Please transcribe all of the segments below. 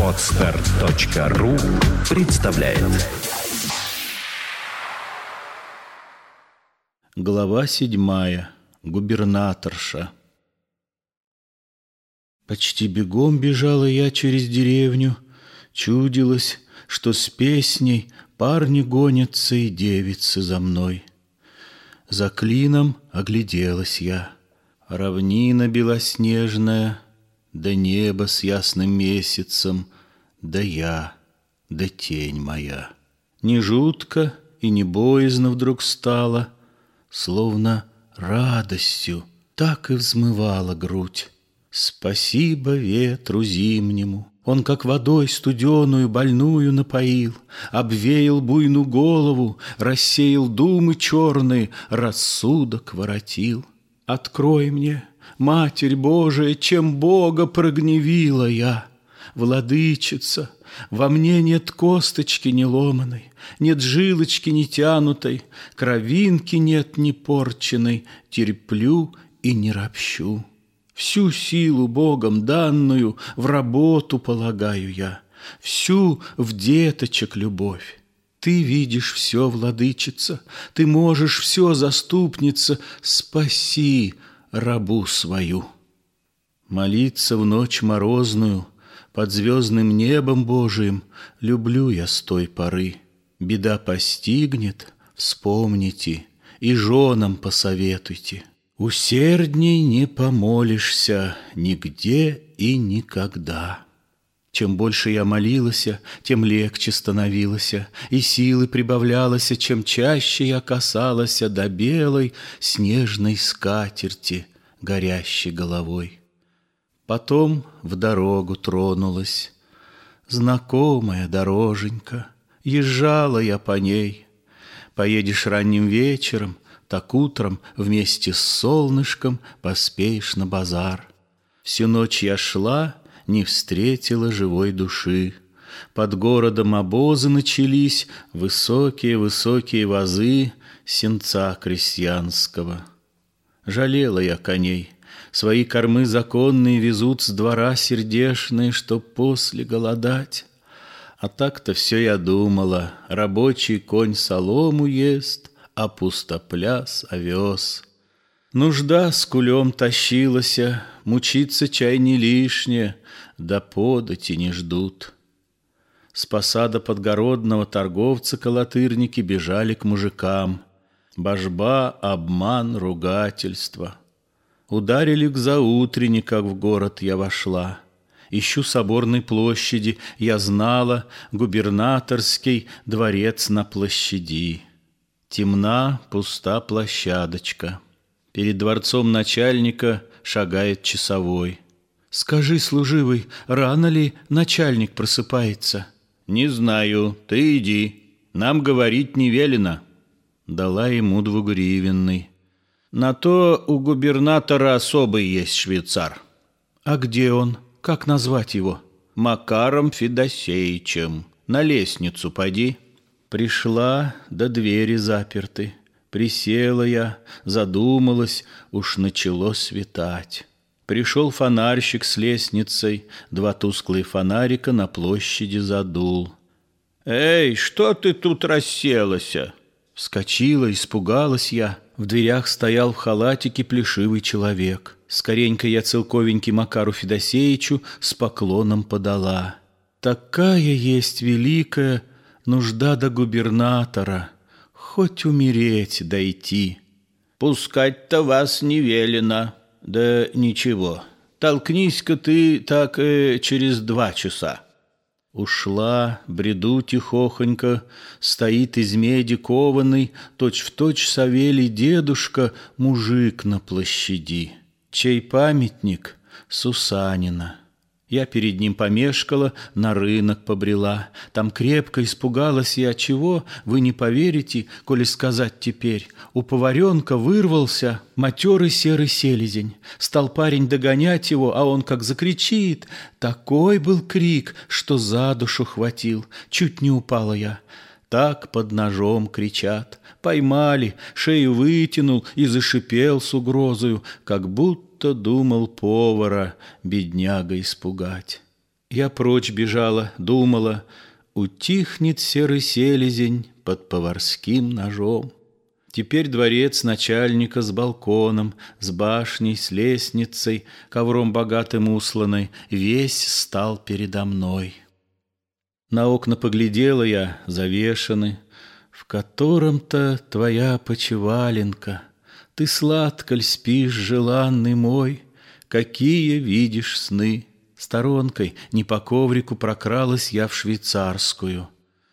Отстар.ру представляет Глава седьмая. Губернаторша. Почти бегом бежала я через деревню. Чудилось, что с песней парни гонятся и девицы за мной. За клином огляделась я. Равнина белоснежная, да небо с ясным месяцем, да я, да тень моя. Не жутко и не боязно вдруг стало, Словно радостью так и взмывала грудь. Спасибо ветру зимнему, он как водой студеную больную напоил, Обвеял буйну голову, рассеял думы черные, Рассудок воротил. Открой мне, Матерь Божия, чем Бога прогневила я, Владычица, во мне нет косточки не ломаной, Нет жилочки не тянутой, Кровинки нет не порченной, Терплю и не ропщу. Всю силу Богом данную В работу полагаю я, Всю в деточек любовь. Ты видишь все, владычица, Ты можешь все, заступница, Спаси рабу свою. Молиться в ночь морозную Под звездным небом Божиим Люблю я с той поры. Беда постигнет, вспомните И женам посоветуйте. Усердней не помолишься Нигде и никогда. Чем больше я молилась, тем легче становилась, И силы прибавлялась, чем чаще я касалась До белой снежной скатерти, горящей головой. Потом в дорогу тронулась, Знакомая дороженька, Езжала я по ней. Поедешь ранним вечером, Так утром вместе с солнышком Поспеешь на базар. Всю ночь я шла, не встретила живой души. Под городом обозы начались, Высокие-высокие вазы Сенца крестьянского. Жалела я коней, Свои кормы законные везут с двора сердешные, Чтоб после голодать. А так-то все я думала, Рабочий конь солому ест, А пустопляс овес. Нужда с кулем тащилася, Мучиться чай не лишнее, Да подати не ждут. С посада подгородного торговца колотырники бежали к мужикам. Божба, обман, ругательство. Ударили к заутренне, как в город я вошла. Ищу соборной площади, я знала Губернаторский дворец на площади. Темна, пуста площадочка. Перед дворцом начальника шагает часовой. «Скажи, служивый, рано ли начальник просыпается?» «Не знаю, ты иди, нам говорить не велено». Дала ему двугривенный. «На то у губернатора особый есть швейцар». «А где он? Как назвать его?» «Макаром Федосеичем. На лестницу поди». Пришла, до двери заперты. Присела я, задумалась, уж начало светать. Пришел фонарщик с лестницей, два тусклые фонарика на площади задул. «Эй, что ты тут расселася?» Вскочила, испугалась я. В дверях стоял в халатике плешивый человек. Скоренько я целковенький Макару Федосеичу с поклоном подала. Такая есть великая нужда до губернатора — хоть умереть дойти. Пускать-то вас не велено. Да ничего, толкнись-ка ты так э, через два часа. Ушла, бреду тихохонько, стоит из меди кованый, точь-в-точь Савелий дедушка, мужик на площади, чей памятник Сусанина. Я перед ним помешкала, на рынок побрела. Там крепко испугалась я, чего, вы не поверите, коли сказать теперь. У поваренка вырвался матерый серый селезень. Стал парень догонять его, а он как закричит. Такой был крик, что за душу хватил. Чуть не упала я. Так под ножом кричат. Поймали, шею вытянул и зашипел с угрозою, как будто будто думал повара, бедняга испугать. Я прочь бежала, думала, утихнет серый селезень под поварским ножом. Теперь дворец начальника с балконом, с башней, с лестницей, ковром богатым усланной, весь стал передо мной. На окна поглядела я, завешаны, в котором-то твоя почеваленка. Ты сладко ль спишь, желанный мой, какие видишь сны? Сторонкой не по коврику прокралась я в швейцарскую.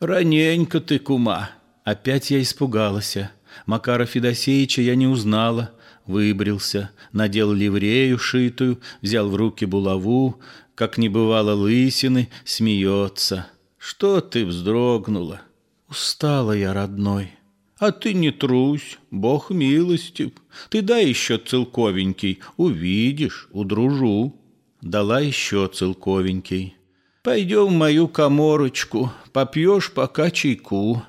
Раненько ты, кума. Опять я испугалась. Макара Федосеевича я не узнала. Выбрился, надел ливрею шитую, взял в руки булаву, как не бывало лысины, смеется. Что ты вздрогнула? Устала я, родной. А ты не трусь, Бог милостив. Ты дай еще целковенький, увидишь, удружу. Дала еще целковенький. Пойдем в мою коморочку, попьешь пока чайку.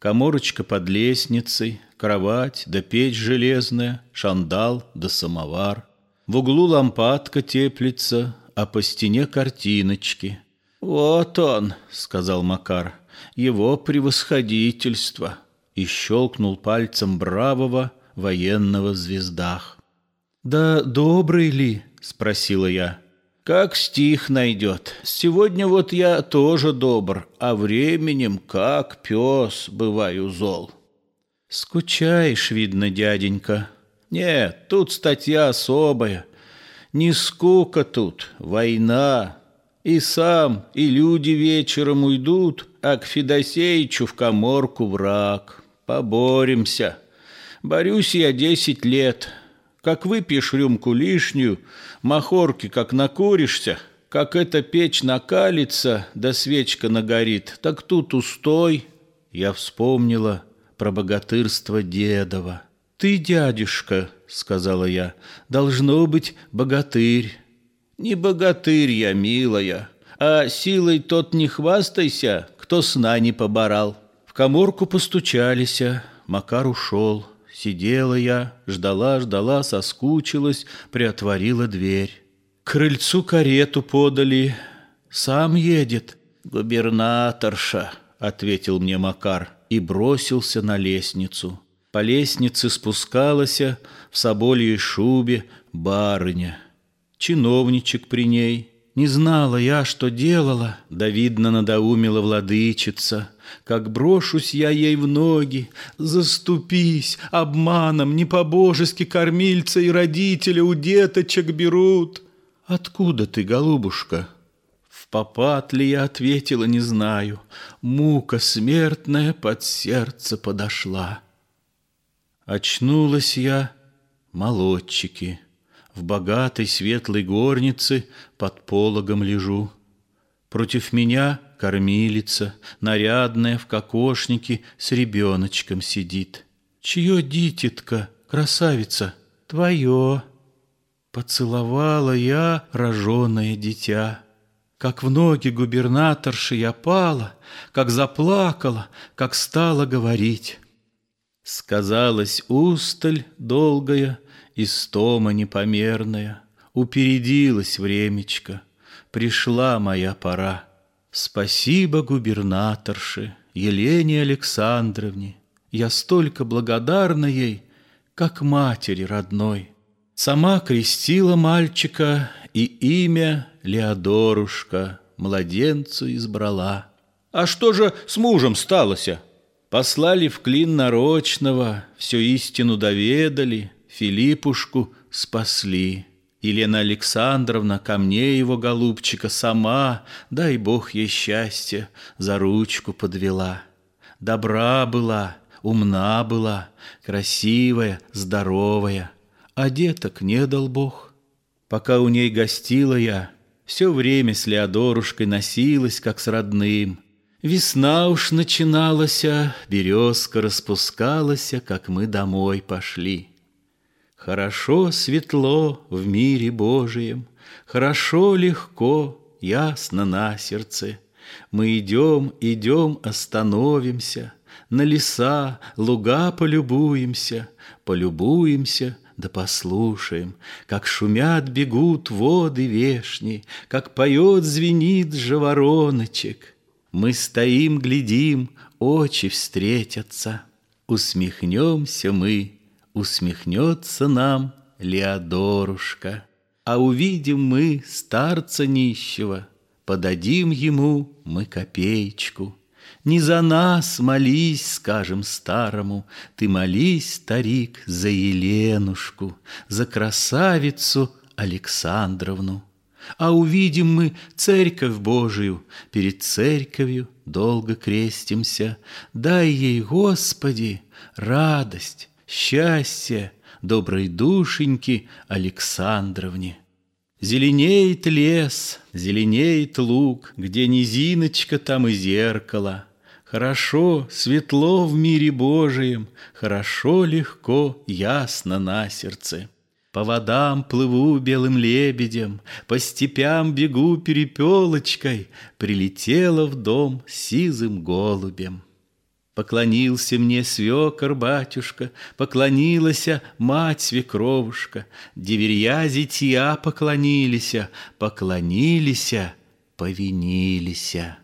Коморочка под лестницей, кровать да печь железная, шандал да самовар. В углу лампадка теплится, а по стене картиночки. «Вот он», — сказал Макар, — «его превосходительство» и щелкнул пальцем бравого военного звездах. «Да добрый ли?» — спросила я. Как стих найдет. Сегодня вот я тоже добр, а временем, как пес, бываю зол. Скучаешь, видно, дяденька. Нет, тут статья особая. Не скука тут, война. И сам, и люди вечером уйдут, а к Федосеичу в коморку враг. Поборемся. Борюсь я десять лет, как выпьешь рюмку лишнюю, махорки как накуришься, как эта печь накалится, да свечка нагорит, так тут устой. Я вспомнила про богатырство дедова. «Ты, дядюшка, — сказала я, — должно быть богатырь». «Не богатырь я, милая, а силой тот не хвастайся, кто сна не поборал». В коморку постучались, Макар ушел. Сидела я, ждала, ждала, соскучилась, приотворила дверь. К крыльцу карету подали. Сам едет. Губернаторша, ответил мне Макар и бросился на лестницу. По лестнице спускалась в собольей шубе барыня. Чиновничек при ней. Не знала я, что делала, да, видно, надоумила владычица. Как брошусь я ей в ноги, заступись, обманом не по-божески кормильца и родителя у деточек берут. Откуда ты, голубушка? В попад ли я ответила, не знаю. Мука смертная под сердце подошла. Очнулась я, молодчики, В богатой светлой горнице под пологом лежу. Против меня кормилица, нарядная в кокошнике, с ребеночком сидит. Чье дитятка, красавица? Твое. Поцеловала я роженое дитя. Как в ноги губернаторши я пала, Как заплакала, как стала говорить. Сказалась усталь долгая, Истома непомерная, Упередилась времечко — пришла моя пора. Спасибо губернаторше Елене Александровне. Я столько благодарна ей, как матери родной. Сама крестила мальчика и имя Леодорушка младенцу избрала. А что же с мужем сталося? Послали в клин нарочного, всю истину доведали, Филиппушку спасли. Елена Александровна ко мне его голубчика сама, дай бог ей счастье, за ручку подвела. Добра была, умна была, красивая, здоровая, а деток не дал бог. Пока у ней гостила я, все время с Леодорушкой носилась, как с родным. Весна уж начиналась, березка распускалась, как мы домой пошли. Хорошо светло в мире Божием, Хорошо легко, ясно на сердце. Мы идем, идем, остановимся, На леса, луга полюбуемся, Полюбуемся, да послушаем, Как шумят, бегут воды вешни, Как поет, звенит жавороночек. Мы стоим, глядим, очи встретятся. Усмехнемся мы, усмехнется нам Леодорушка. А увидим мы старца нищего, Подадим ему мы копеечку. Не за нас молись, скажем старому, Ты молись, старик, за Еленушку, За красавицу Александровну. А увидим мы церковь Божию, Перед церковью долго крестимся. Дай ей, Господи, радость, счастье Доброй душеньки Александровне. Зеленеет лес, зеленеет луг, Где низиночка, там и зеркало. Хорошо, светло в мире Божием, Хорошо, легко, ясно на сердце. По водам плыву белым лебедем, По степям бегу перепелочкой, Прилетела в дом сизым голубем. Поклонился мне свекор батюшка, Поклонилася мать свекровушка, Деверья зятья поклонилися, Поклонилися, повинилися.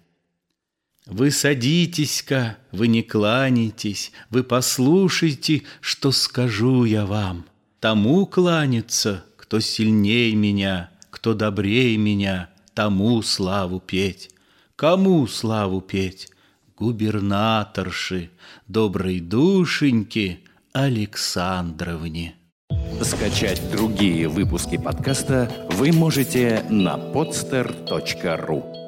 Вы садитесь-ка, вы не кланяйтесь, Вы послушайте, что скажу я вам. Тому кланяться, кто сильней меня, Кто добрей меня, тому славу петь. Кому славу петь? Губернаторши, доброй душеньки Александровне. Скачать другие выпуски подкаста вы можете на podster.ru